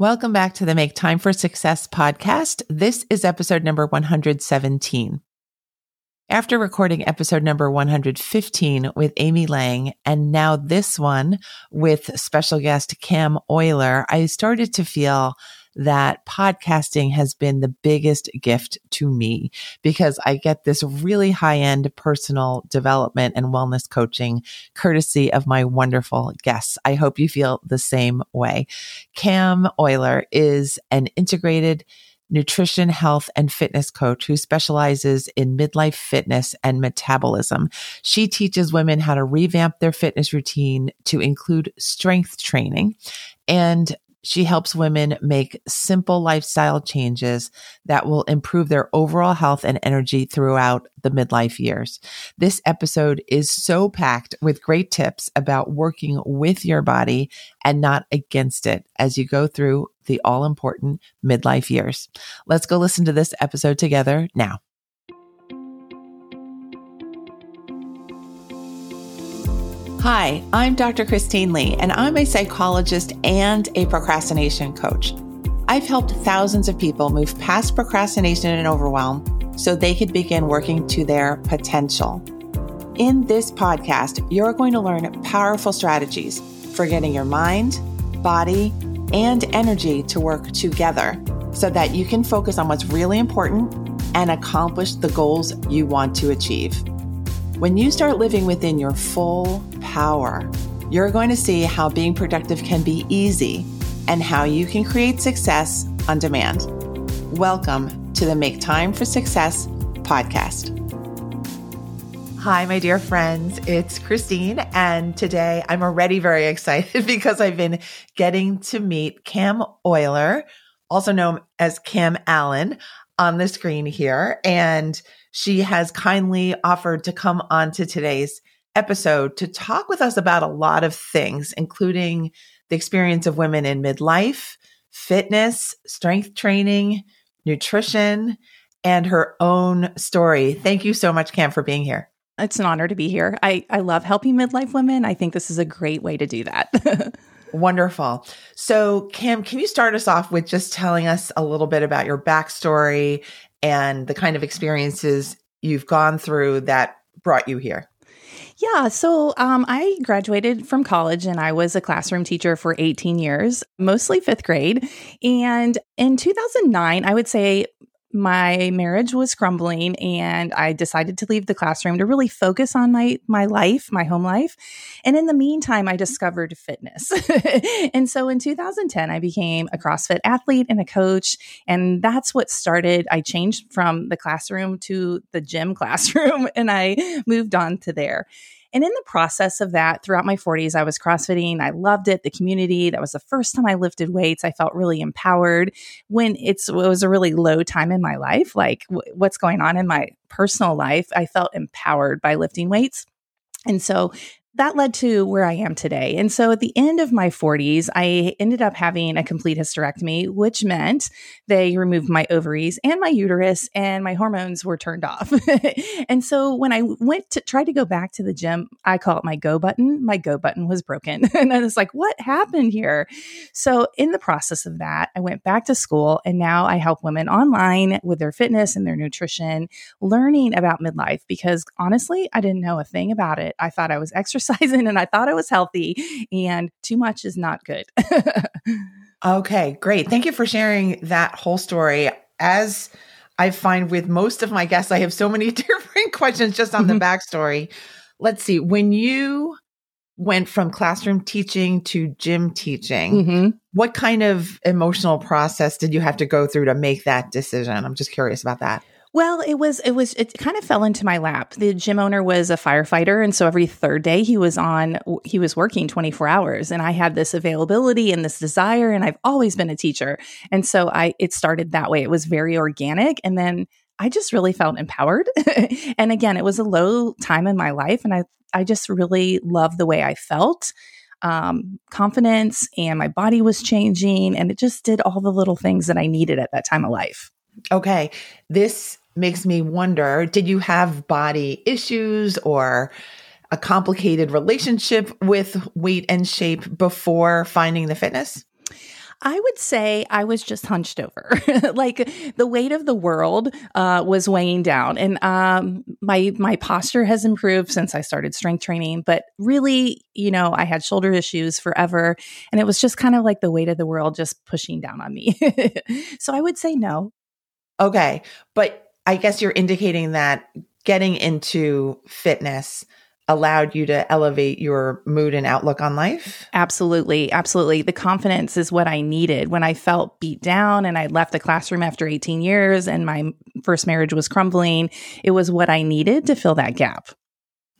Welcome back to the Make Time for Success podcast. This is episode number 117. After recording episode number 115 with Amy Lang and now this one with special guest Cam Oyler, I started to feel that podcasting has been the biggest gift to me because I get this really high end personal development and wellness coaching courtesy of my wonderful guests. I hope you feel the same way. Cam Oyler is an integrated nutrition, health, and fitness coach who specializes in midlife fitness and metabolism. She teaches women how to revamp their fitness routine to include strength training and she helps women make simple lifestyle changes that will improve their overall health and energy throughout the midlife years. This episode is so packed with great tips about working with your body and not against it as you go through the all important midlife years. Let's go listen to this episode together now. Hi, I'm Dr. Christine Li, and I'm a psychologist and a procrastination coach. I've helped thousands of people move past procrastination and overwhelm so they could begin working to their potential. In this podcast, you're going to learn powerful strategies for getting your mind, body, and energy to work together so that you can focus on what's really important and accomplish the goals you want to achieve. When you start living within your full power, you're going to see how being productive can be easy and how you can create success on demand. Welcome to the Make Time for Success podcast. Hi, my dear friends. It's Christine. And today I'm already very excited because I've been getting to meet Cam Oyler, also known as Cam Allen, on the screen here. And she has kindly offered to come on to today's episode to talk with us about a lot of things, including the experience of women in midlife, fitness, strength training, nutrition, and her own story. Thank you so much, Cam, for being here. It's an honor to be here. I, I love helping midlife women. I think this is a great way to do that. Wonderful. So, Cam, can you start us off with just telling us a little bit about your backstory and the kind of experiences you've gone through that brought you here? Yeah, so um, I graduated from college and I was a classroom teacher for 18 years, mostly fifth grade. And in 2009, I would say my marriage was crumbling and I decided to leave the classroom to really focus on my my life, my home life. And in the meantime, I discovered fitness. and so in 2010, I became a CrossFit athlete and a coach, and that's what started I changed from the classroom to the gym classroom and I moved on to there. And in the process of that, throughout my 40s, I was CrossFitting. I loved it, the community. That was the first time I lifted weights. I felt really empowered when it's, it was a really low time in my life, like w- what's going on in my personal life. I felt empowered by lifting weights. And so that led to where I am today. And so at the end of my 40s, I ended up having a complete hysterectomy, which meant they removed my ovaries and my uterus, and my hormones were turned off. and so when I went to try to go back to the gym, I call it my go button. My go button was broken. and I was like, what happened here? So in the process of that, I went back to school, and now I help women online with their fitness and their nutrition, learning about midlife because honestly, I didn't know a thing about it. I thought I was exercising exercising and I thought I was healthy, and too much is not good. okay, great. Thank you for sharing that whole story. As I find with most of my guests, I have so many different questions just on mm-hmm. the backstory. Let's see. When you went from classroom teaching to gym teaching, mm-hmm. what kind of emotional process did you have to go through to make that decision? I'm just curious about that. Well, it was it was it kind of fell into my lap. The gym owner was a firefighter and so every third day he was on he was working 24 hours and I had this availability and this desire and I've always been a teacher. And so I it started that way. It was very organic and then I just really felt empowered. and again, it was a low time in my life and I I just really loved the way I felt. Um, confidence and my body was changing and it just did all the little things that I needed at that time of life. Okay. This makes me wonder did you have body issues or a complicated relationship with weight and shape before finding the fitness? I would say I was just hunched over. like the weight of the world uh, was weighing down, and um, my my posture has improved since I started strength training. But really, you know, I had shoulder issues forever, and it was just kind of like the weight of the world just pushing down on me. so I would say no. Okay, but I guess you're indicating that getting into fitness allowed you to elevate your mood and outlook on life? Absolutely. Absolutely. The confidence is what I needed when I felt beat down and I left the classroom after 18 years and my first marriage was crumbling. It was what I needed to fill that gap.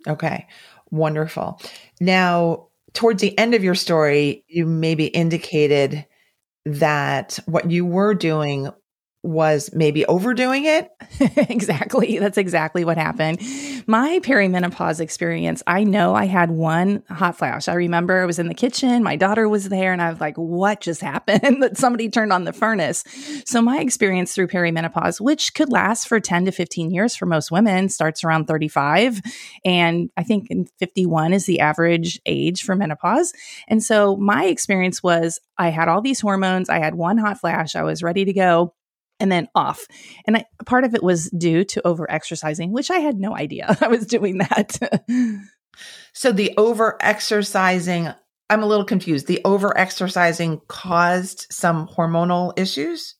Okay. Wonderful. Now, towards the end of your story, you maybe indicated that what you were doing was maybe overdoing it. exactly. That's exactly what happened. My perimenopause experience, I know I had one hot flash. I remember I was in the kitchen, my daughter was there, and I was like, what just happened? that somebody turned on the furnace. So, my experience through perimenopause, which could last for 10 to 15 years for most women, starts around 35. And I think 51 is the average age for menopause. And so, my experience was I had all these hormones, I had one hot flash, I was ready to go and then off. And I, part of it was due to over exercising, which I had no idea I was doing that. so the over exercising, I'm a little confused. The over exercising caused some hormonal issues?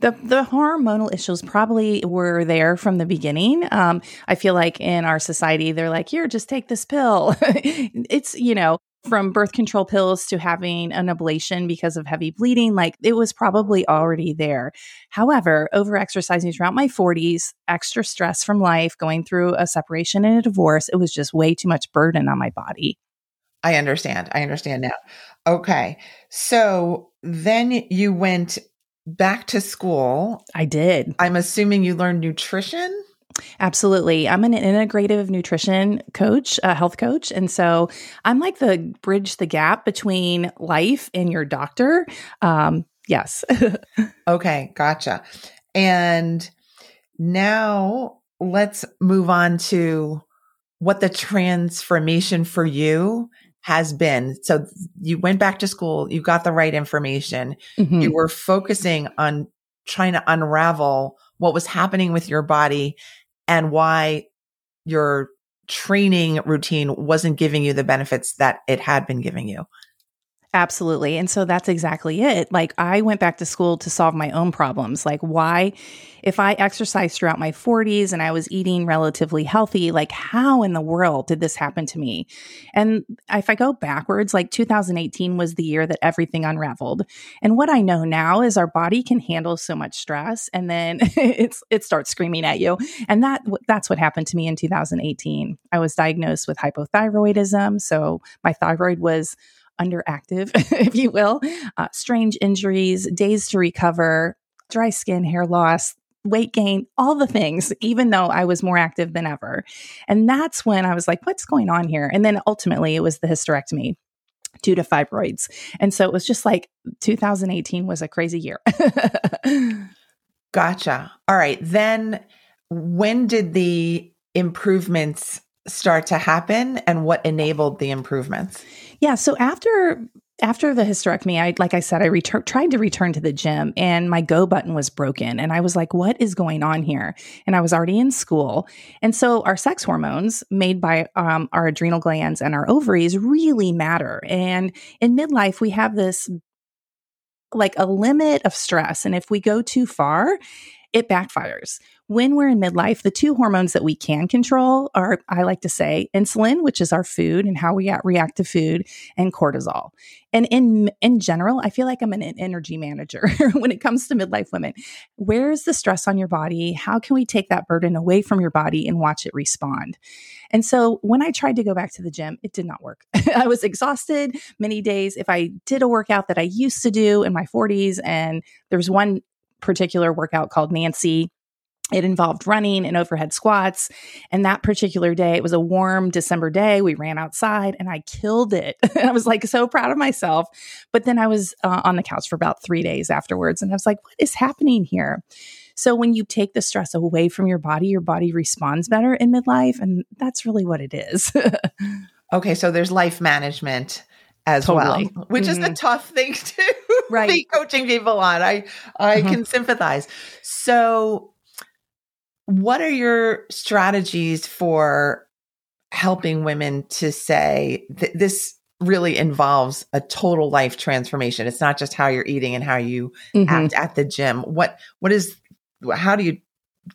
The the hormonal issues probably were there from the beginning. Um, I feel like in our society, they're like, "Here, just take this pill." it's you know, from birth control pills to having an ablation because of heavy bleeding, like it was probably already there. However, over exercising throughout my 40s, extra stress from life, going through a separation and a divorce, it was just way too much burden on my body. I understand. I understand now. Okay. So then you went back to school. I did. I'm assuming you learned nutrition. Absolutely. I'm an integrative nutrition coach, a health coach. And so I'm like the bridge the gap between life and your doctor. Um, yes. okay. Gotcha. And now let's move on to what the transformation for you has been. So you went back to school, you got the right information, mm-hmm. you were focusing on trying to unravel what was happening with your body and why your training routine wasn't giving you the benefits that it had been giving you. Absolutely. And so that's exactly it. Like I went back to school to solve my own problems. Like why if I exercised throughout my 40s and I was eating relatively healthy, like how in the world did this happen to me? And if I go backwards, like 2018 was the year that everything unraveled. And what I know now is our body can handle so much stress and then it's it starts screaming at you. And that that's what happened to me in 2018. I was diagnosed with hypothyroidism, so my thyroid was underactive, if you will, uh, strange injuries, days to recover, dry skin, hair loss, weight gain, all the things, even though I was more active than ever. And that's when I was like, what's going on here? And then ultimately it was the hysterectomy due to fibroids. And so it was just like 2018 was a crazy year. gotcha. All right. Then when did the improvements start to happen and what enabled the improvements? Yeah. So after after the hysterectomy, I like I said, I retur- tried to return to the gym and my go button was broken. And I was like, what is going on here? And I was already in school. And so our sex hormones made by um, our adrenal glands and our ovaries really matter. And in midlife, we have this like a limit of stress. And if we go too far, it backfires when we're in midlife, the two hormones that we can control are, I like to say, insulin, which is our food and how we react to food, and cortisol. And in in general, I feel like I'm an energy manager when it comes to midlife women. Where's the stress on your body? How can we take that burden away from your body and watch it respond? And so when I tried to go back to the gym, it did not work. I was exhausted many days. If I did a workout that I used to do in my 40s, and there was one particular workout called Nancy it involved running and overhead squats. And that particular day, it was a warm December day. We ran outside and I killed it. I was like so proud of myself. But then I was uh, on the couch for about three days afterwards. And I was like, what is happening here? So when you take the stress away from your body, your body responds better in midlife. And that's really what it is. okay. So there's life management as totally. well, which mm-hmm. is a tough thing to right. be coaching people on. I I uh-huh. can sympathize. So what are your strategies for helping women to say th- this really involves a total life transformation. It's not just how you're eating and how you mm-hmm. act at the gym. What what is how do you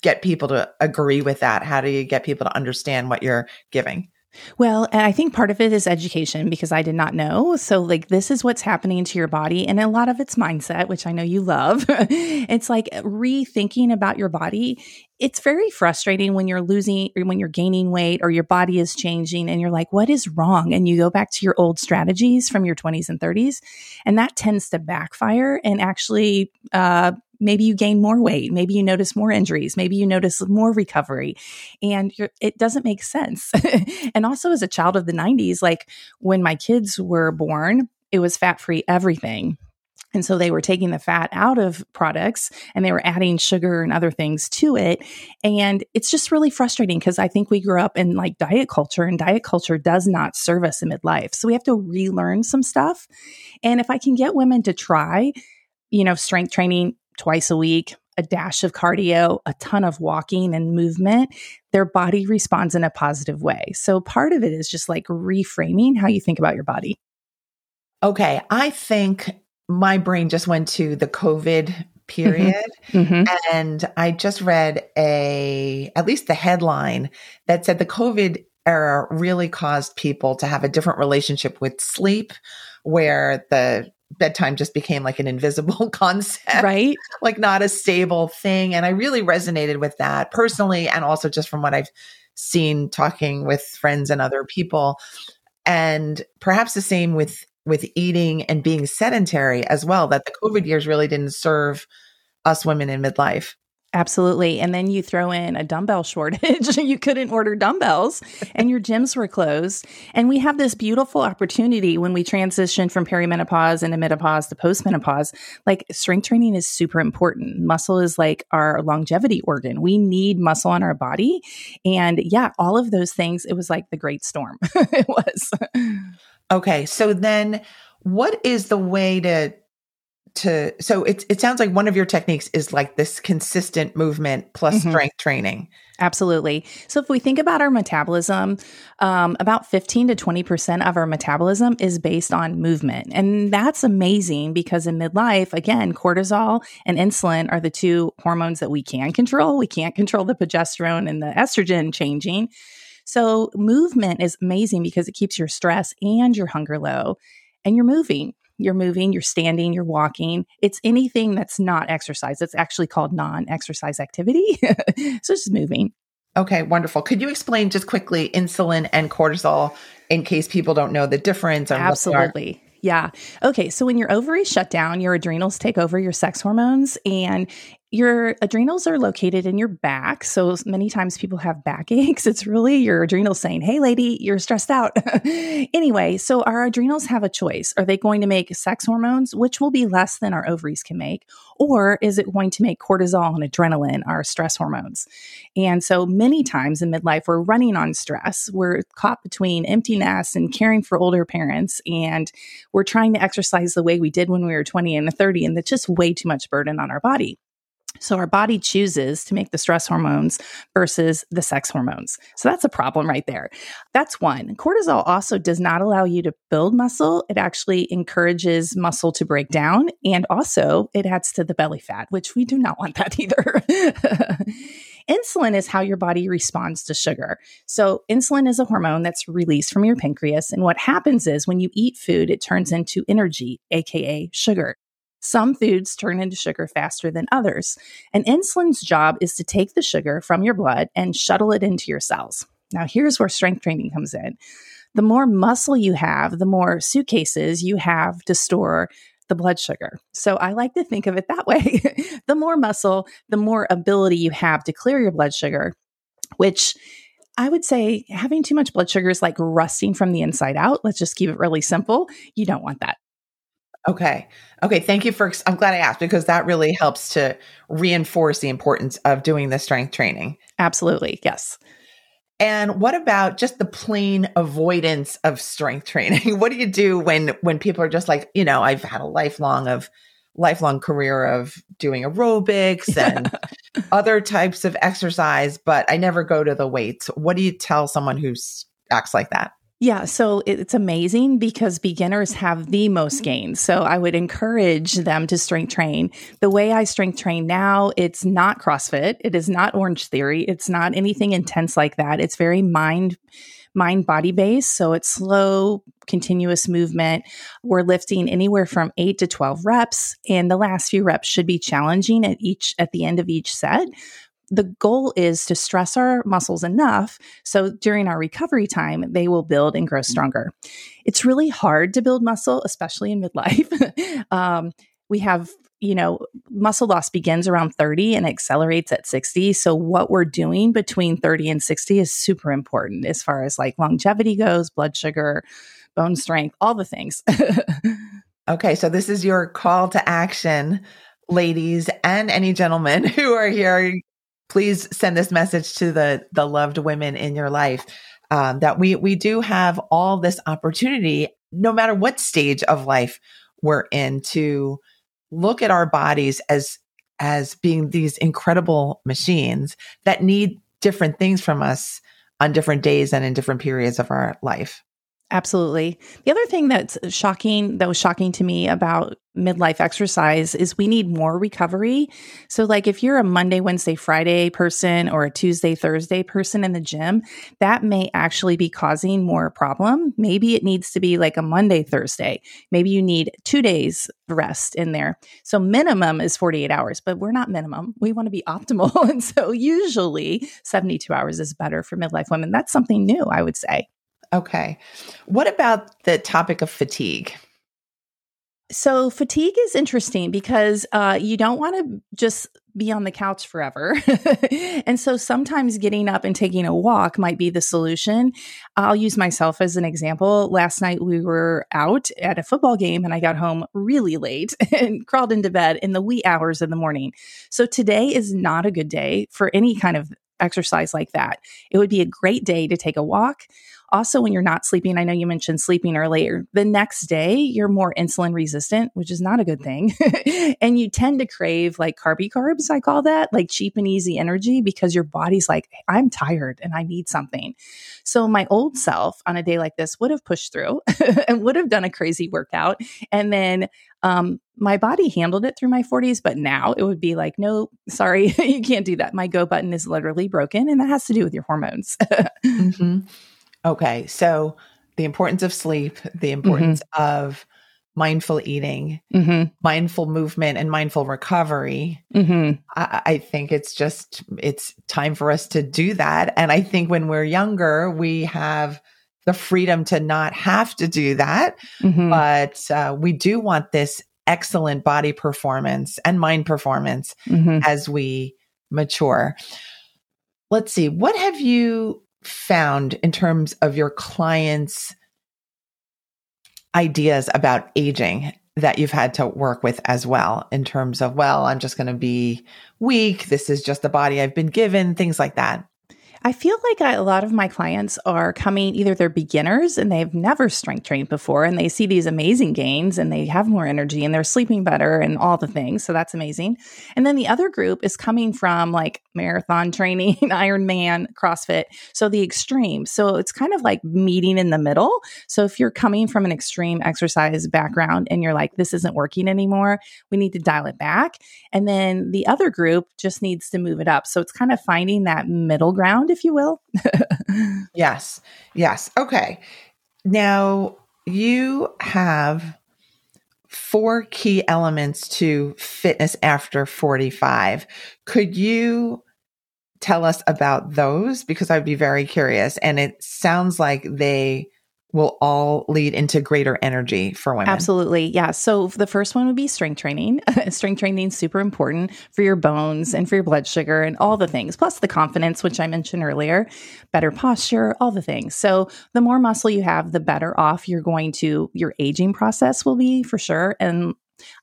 get people to agree with that? How do you get people to understand what you're giving? Well, and I think part of it is education because I did not know. So, like, this is what's happening to your body, and a lot of it's mindset, which I know you love. it's like rethinking about your body. It's very frustrating when you're losing when you're gaining weight or your body is changing and you're like, what is wrong? And you go back to your old strategies from your 20s and 30s. And that tends to backfire and actually uh, maybe you gain more weight maybe you notice more injuries maybe you notice more recovery and it doesn't make sense and also as a child of the 90s like when my kids were born it was fat free everything and so they were taking the fat out of products and they were adding sugar and other things to it. And it's just really frustrating because I think we grew up in like diet culture and diet culture does not serve us in midlife. So we have to relearn some stuff. And if I can get women to try, you know, strength training twice a week, a dash of cardio, a ton of walking and movement, their body responds in a positive way. So part of it is just like reframing how you think about your body. Okay. I think my brain just went to the COVID mm-hmm. period. Mm-hmm. And I just read a, at least the headline that said the COVID era really caused people to have a different relationship with sleep, where the bedtime just became like an invisible concept, right? like not a stable thing. And I really resonated with that personally, and also just from what I've seen talking with friends and other people. And perhaps the same with with eating and being sedentary as well. That the COVID years really didn't serve us women in midlife. Absolutely. And then you throw in a dumbbell shortage. you couldn't order dumbbells and your gyms were closed. And we have this beautiful opportunity when we transition from perimenopause into menopause to postmenopause. Like strength training is super important. Muscle is like our longevity organ. We need muscle on our body. And yeah, all of those things, it was like the great storm. it was. Okay. So then what is the way to to so it it sounds like one of your techniques is like this consistent movement plus mm-hmm. strength training. Absolutely. So if we think about our metabolism, um, about 15 to 20% of our metabolism is based on movement. And that's amazing because in midlife, again, cortisol and insulin are the two hormones that we can control. We can't control the progesterone and the estrogen changing. So movement is amazing because it keeps your stress and your hunger low and you're moving you're moving, you're standing, you're walking. It's anything that's not exercise. It's actually called non exercise activity. so just moving. Okay, wonderful. Could you explain just quickly insulin and cortisol in case people don't know the difference? Absolutely. Yeah. Okay. So when your ovaries shut down, your adrenals take over your sex hormones, and your adrenals are located in your back. So many times people have backaches. It's really your adrenals saying, Hey, lady, you're stressed out. anyway, so our adrenals have a choice. Are they going to make sex hormones, which will be less than our ovaries can make? Or is it going to make cortisol and adrenaline, our stress hormones? And so many times in midlife, we're running on stress. We're caught between empty nest and caring for older parents. And we're trying to exercise the way we did when we were 20 and 30. And it's just way too much burden on our body. So our body chooses to make the stress hormones versus the sex hormones. So that's a problem right there. That's one. Cortisol also does not allow you to build muscle. It actually encourages muscle to break down. And also it adds to the belly fat, which we do not want that either. insulin is how your body responds to sugar. So insulin is a hormone that's released from your pancreas. And what happens is when you eat food, it turns into energy, AKA sugar. Some foods turn into sugar faster than others. And insulin's job is to take the sugar from your blood and shuttle it into your cells. Now, here's where strength training comes in. The more muscle you have, the more suitcases you have to store the blood sugar. So I like to think of it that way. the more muscle, the more ability you have to clear your blood sugar, which I would say having too much blood sugar is like rusting from the inside out. Let's just keep it really simple. You don't want that. Okay. Okay. Thank you for, I'm glad I asked because that really helps to reinforce the importance of doing the strength training. Absolutely. Yes. And what about just the plain avoidance of strength training? what do you do when when people are just like, you know, I've had a lifelong of lifelong career of doing aerobics and other types of exercise, but I never go to the weights. What do you tell someone who acts like that? Yeah, so it's amazing because beginners have the most mm-hmm. gains. So I would encourage them to strength train. The way I strength train now, it's not CrossFit, it is not Orange Theory, it's not anything intense like that. It's very mind mind body based. So it's slow, continuous movement. We're lifting anywhere from eight to 12 reps. And the last few reps should be challenging at each, at the end of each set the goal is to stress our muscles enough so during our recovery time, they will build and grow stronger. It's really hard to build muscle, especially in midlife. um, we have you know, muscle loss begins around 30 and accelerates at 60. So, what we're doing between 30 and 60 is super important as far as like longevity goes, blood sugar, bone strength, all the things. okay. So, this is your call to action, ladies and any gentlemen who are here please send this message to the the loved women in your life um, that we we do have all this opportunity, no matter what stage of life we're in, to look at our bodies as as being these incredible machines that need different things from us on different days and in different periods of our life. Absolutely. The other thing that's shocking, that was shocking to me about midlife exercise is we need more recovery. So, like if you're a Monday, Wednesday, Friday person or a Tuesday, Thursday person in the gym, that may actually be causing more problem. Maybe it needs to be like a Monday, Thursday. Maybe you need two days rest in there. So, minimum is 48 hours, but we're not minimum. We want to be optimal. and so, usually 72 hours is better for midlife women. That's something new, I would say. Okay. What about the topic of fatigue? So, fatigue is interesting because uh, you don't want to just be on the couch forever. and so, sometimes getting up and taking a walk might be the solution. I'll use myself as an example. Last night, we were out at a football game, and I got home really late and crawled into bed in the wee hours of the morning. So, today is not a good day for any kind of exercise like that. It would be a great day to take a walk also, when you're not sleeping, I know you mentioned sleeping earlier, the next day you're more insulin resistant, which is not a good thing. and you tend to crave like carby carbs, I call that, like cheap and easy energy because your body's like, I'm tired and I need something. So my old self on a day like this would have pushed through and would have done a crazy workout. And then um, my body handled it through my 40s, but now it would be like, no, sorry, you can't do that. My go button is literally broken, and that has to do with your hormones. mm-hmm. Okay. So the importance of sleep, the importance mm-hmm. of mindful eating, mm-hmm. mindful movement, and mindful recovery. Mm-hmm. I, I, think it's just, it's time for us to do that. And I think when we're younger, we have the freedom to not have to do that. Mm-hmm. But uh, we do want this excellent body performance and mind performance mm-hmm. as we mature. Let's see, what have you found in terms of your clients' ideas about aging that you've had to work with as well in terms of, well, I'm just going to be weak. This is just the body I've been given, things like that. I feel like I, a lot of my clients are coming either they're beginners and they've never strength trained before and they see these amazing gains and they have more energy and they're sleeping better and all the things. So that's amazing. And then the other group is coming from like marathon training, Ironman, CrossFit. So the extreme. So it's kind of like meeting in the middle. So if you're coming from an extreme exercise background and you're like, this isn't working anymore, we need to dial it back. And then the other group just needs to move it up. So it's kind of finding that middle ground if you will. yes. Yes. Okay. Now, you have four key elements to fitness after 45. Could you tell us about those? Because I'd be very curious. And it sounds like they will all lead into greater energy for women. Absolutely. Yeah. So the first one would be strength training. strength training is super important for your bones and for your blood sugar and all the things, plus the confidence, which I mentioned earlier, better posture, all the things. So the more muscle you have, the better off you're going to, your aging process will be for sure. And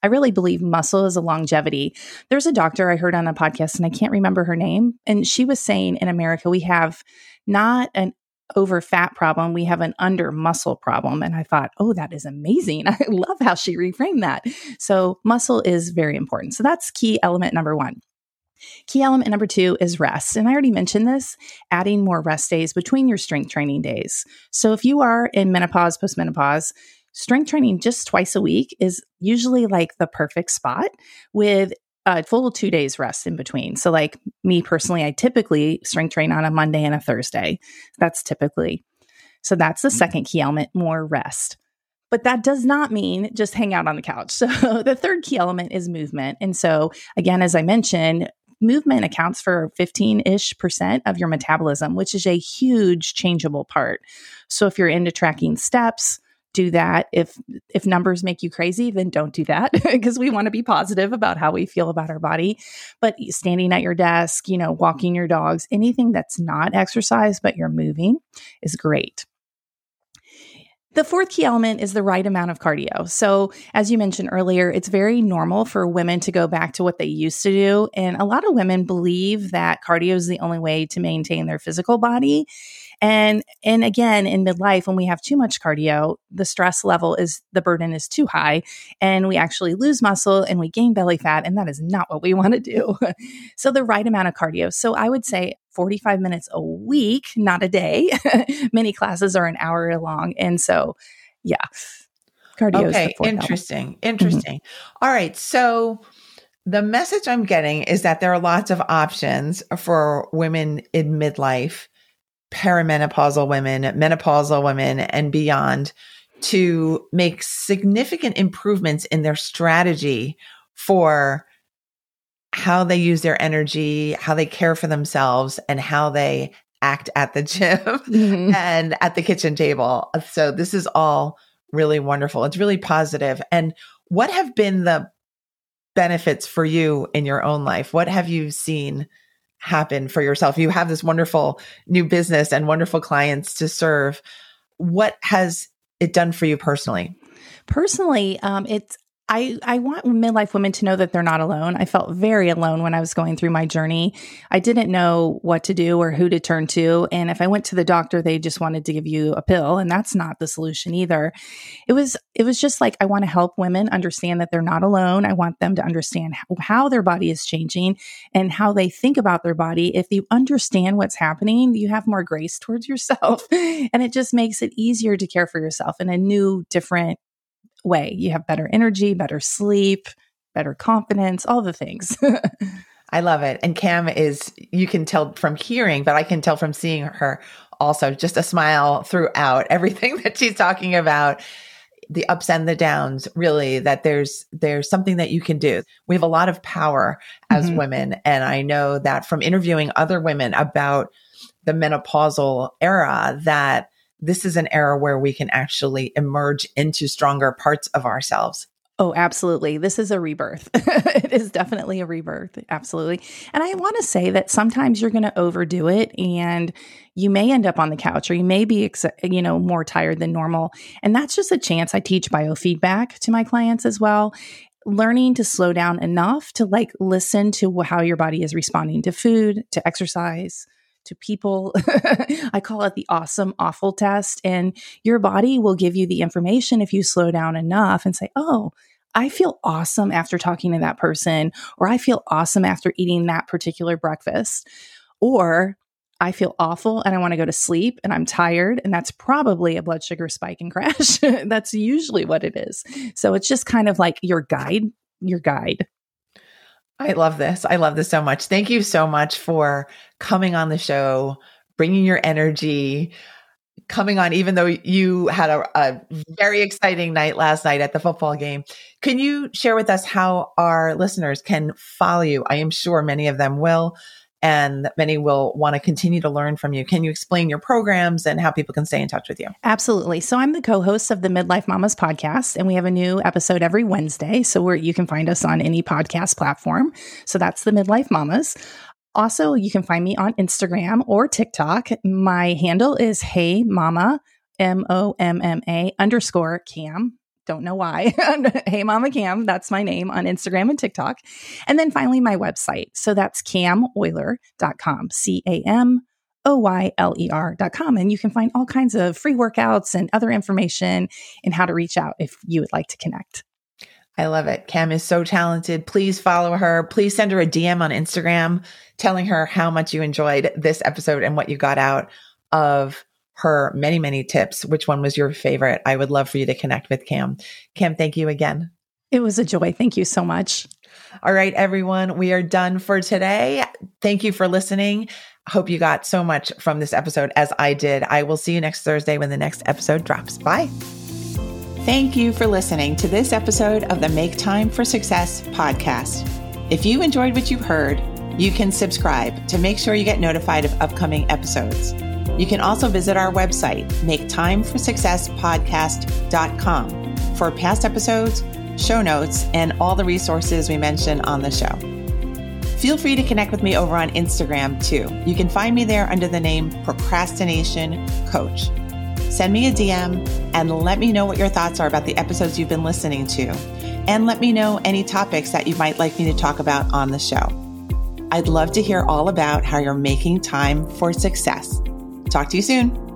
I really believe muscle is a longevity. There's a doctor I heard on a podcast, and I can't remember her name. And she was saying in America, we have not an over fat problem, we have an under muscle problem. And I thought, oh, that is amazing. I love how she reframed that. So, muscle is very important. So, that's key element number one. Key element number two is rest. And I already mentioned this adding more rest days between your strength training days. So, if you are in menopause, postmenopause, strength training just twice a week is usually like the perfect spot with a full two days rest in between. So, like me personally, I typically strength train on a Monday and a Thursday. That's typically. So, that's the mm-hmm. second key element more rest. But that does not mean just hang out on the couch. So, the third key element is movement. And so, again, as I mentioned, movement accounts for 15 ish percent of your metabolism, which is a huge changeable part. So, if you're into tracking steps, do that if if numbers make you crazy then don't do that because we want to be positive about how we feel about our body but standing at your desk you know walking your dogs anything that's not exercise but you're moving is great the fourth key element is the right amount of cardio. So, as you mentioned earlier, it's very normal for women to go back to what they used to do. And a lot of women believe that cardio is the only way to maintain their physical body. And and again, in midlife, when we have too much cardio, the stress level is the burden is too high, and we actually lose muscle and we gain belly fat, and that is not what we want to do. so the right amount of cardio. So I would say 45 minutes a week, not a day. Many classes are an hour long, and so yeah, cardio. Okay, interesting, interesting. Mm-hmm. All right, so the message I'm getting is that there are lots of options for women in midlife perimenopausal women, menopausal women, and beyond to make significant improvements in their strategy for how they use their energy, how they care for themselves, and how they act at the gym mm-hmm. and at the kitchen table. So, this is all really wonderful. It's really positive. And what have been the benefits for you in your own life? What have you seen happen for yourself? You have this wonderful new business and wonderful clients to serve. What has it done for you personally? Personally, um, it's I, I want midlife women to know that they're not alone. I felt very alone when I was going through my journey. I didn't know what to do or who to turn to. And if I went to the doctor, they just wanted to give you a pill. And that's not the solution either. It was, it was just like, I want to help women understand that they're not alone. I want them to understand how, how their body is changing and how they think about their body. If you understand what's happening, you have more grace towards yourself. and it just makes it easier to care for yourself in a new, different way. You have better energy, better sleep, better confidence, all the things. I love it. And Cam is, you can tell from hearing, but I can tell from seeing her also just a smile throughout everything that she's talking about the ups and the downs really that there's there's something that you can do we have a lot of power as mm-hmm. women and i know that from interviewing other women about the menopausal era that this is an era where we can actually emerge into stronger parts of ourselves. Oh, absolutely. This is a rebirth. it is definitely a rebirth. Absolutely. And I want to say that sometimes you're going to overdo it and you may end up on the couch or you may be, ex- you know, more tired than normal. And that's just a chance. I teach biofeedback to my clients as well learning to slow down enough to like listen to how your body is responding to food, to exercise, to people. I call it the awesome awful test. And your body will give you the information if you slow down enough and say, oh, I feel awesome after talking to that person, or I feel awesome after eating that particular breakfast. Or I feel awful and I want to go to sleep and I'm tired. And that's probably a blood sugar spike and crash. that's usually what it is. So it's just kind of like your guide, your guide. I love this. I love this so much. Thank you so much for coming on the show, bringing your energy, coming on, even though you had a, a, very exciting night last night at the football game. Can you share with us how our listeners can follow you? I am sure many of them will and many will want to continue to learn from you. Can you explain your programs and how people can stay in touch with you? Absolutely. So I'm the co-host of the Midlife Mamas podcast, and we have a new episode every Wednesday. So where you can find us on any podcast platform. So that's the Midlife Mamas. Also, you can find me on Instagram or TikTok. My handle is Hey Mama, M O M M A underscore Cam Don't know why. hey, Mama Cam, that's my name on Instagram and TikTok. And then finally, my website. So that's camoyler.com, C A M O Y L E R.com. And you can find all kinds of free workouts and other information and how to reach out if you would like to connect. I love it. Cam is so talented. Please follow her. Please send her a DM on Instagram telling her how much you enjoyed this episode and what you got out of her many, many tips. Which one was your favorite? I would love for you to connect with Cam. Cam, thank you again. It was a joy. Thank you so much. All right, everyone, we are done for today. Thank you for listening. Hope you got so much from this episode as I did. I will see you next Thursday when the next episode drops. Bye. Thank you for listening to this episode of the Make Time for Success podcast. If you enjoyed what you've heard, you can subscribe to make sure you get notified of upcoming episodes. You can also visit our website, maketimeforsuccesspodcast.com, for past episodes, show notes, and all the resources we mention on the show. Feel free to connect with me over on Instagram too. You can find me there under the name Procrastination Coach. Send me a DM and let me know what your thoughts are about the episodes you've been listening to. And let me know any topics that you might like me to talk about on the show. I'd love to hear all about how you're making time for success. Talk to you soon.